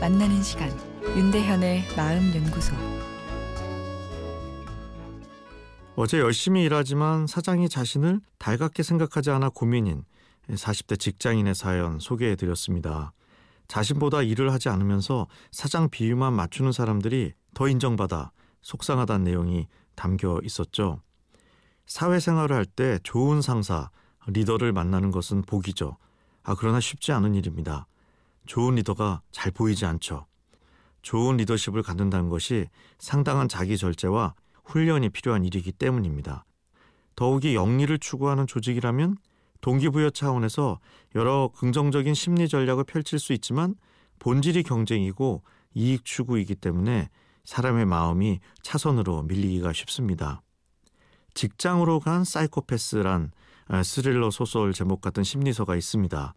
만나는 시간 윤대현의 마음 연구소 어제 열심히 일하지만 사장이 자신을 달갑게 생각하지 않아 고민인 40대 직장인의 사연 소개해 드렸습니다. 자신보다 일을 하지 않으면서 사장 비유만 맞추는 사람들이 더 인정받아 속상하다는 내용이 담겨 있었죠. 사회생활을 할 때 좋은 상사, 리더를 만나는 것은 복이죠. 아, 그러나 쉽지 않은 일입니다. 좋은 리더가 잘 보이지 않죠. 좋은 리더십을 갖는다는 것이 상당한 자기 절제와 훈련이 필요한 일이기 때문입니다. 더욱이 영리를 추구하는 조직이라면 동기부여 차원에서 여러 긍정적인 심리 전략을 펼칠 수 있지만 본질이 경쟁이고 이익 추구이기 때문에 사람의 마음이 차선으로 밀리기가 쉽습니다. 직장으로 간 사이코패스란 아, 스릴러 소설 제목 같은 심리서가 있습니다.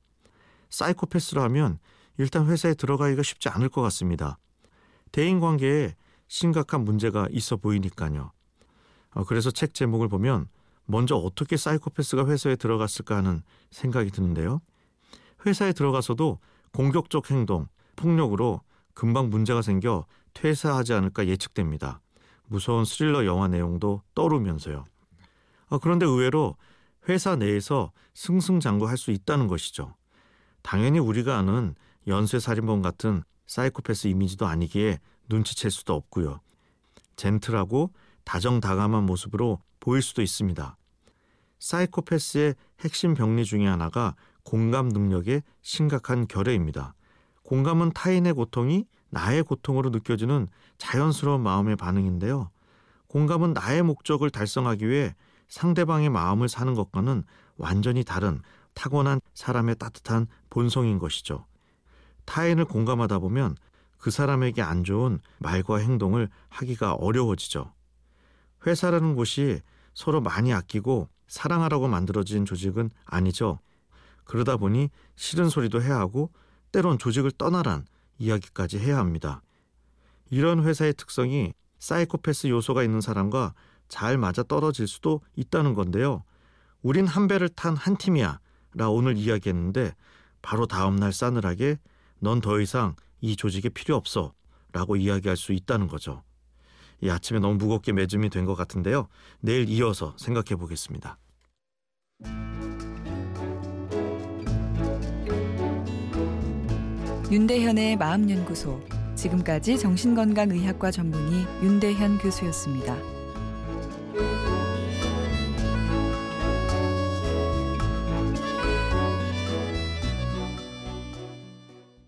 사이코패스라면 일단 회사에 들어가기가 쉽지 않을 것 같습니다. 대인 관계에 심각한 문제가 있어 보이니까요. 어, 그래서 책 제목을 보면 먼저 어떻게 사이코패스가 회사에 들어갔을까 하는 생각이 드는데요. 회사에 들어가서도 공격적 행동, 폭력으로 금방 문제가 생겨 퇴사하지 않을까 예측됩니다. 무서운 스릴러 영화 내용도 떠오르면서요. 어, 그런데 의외로 회사 내에서 승승장구할 수 있다는 것이죠. 당연히 우리가 아는 연쇄살인범 같은 사이코패스 이미지도 아니기에 눈치챌 수도 없고요. 젠틀하고 다정다감한 모습으로 보일 수도 있습니다. 사이코패스의 핵심 병리 중의 하나가 공감 능력의 심각한 결여입니다. 공감은 타인의 고통이 나의 고통으로 느껴지는 자연스러운 마음의 반응인데요. 공감은 나의 목적을 달성하기 위해 상대방의 마음을 사는 것과는 완전히 다른 타고난 사람의 따뜻한 본성인 것이죠. 타인을 공감하다 보면 그 사람에게 안 좋은 말과 행동을 하기가 어려워지죠. 회사라는 곳이 서로 많이 아끼고 사랑하라고 만들어진 조직은 아니죠. 그러다 보니 싫은 소리도 해야 하고 때론 조직을 떠나란 이야기까지 해야 합니다. 이런 회사의 특성이 사이코패스 요소가 있는 사람과 잘 맞아 떨어질 수도 있다는 건데요. 우린 한 배를 탄 한 팀이야. 라 오늘 이야기했는데 바로 다음날 싸늘하게 넌 더 이상 이 조직에 필요 없어. 라고 이야기할 수 있다는 거죠. 이 아침에 너무 무겁게 매줌이 된 것 같은데요. 내일 이어서 생각해 보겠습니다. 윤대현의 마음연구소 지금까지 정신건강의학과 전문의 윤대현 교수였습니다.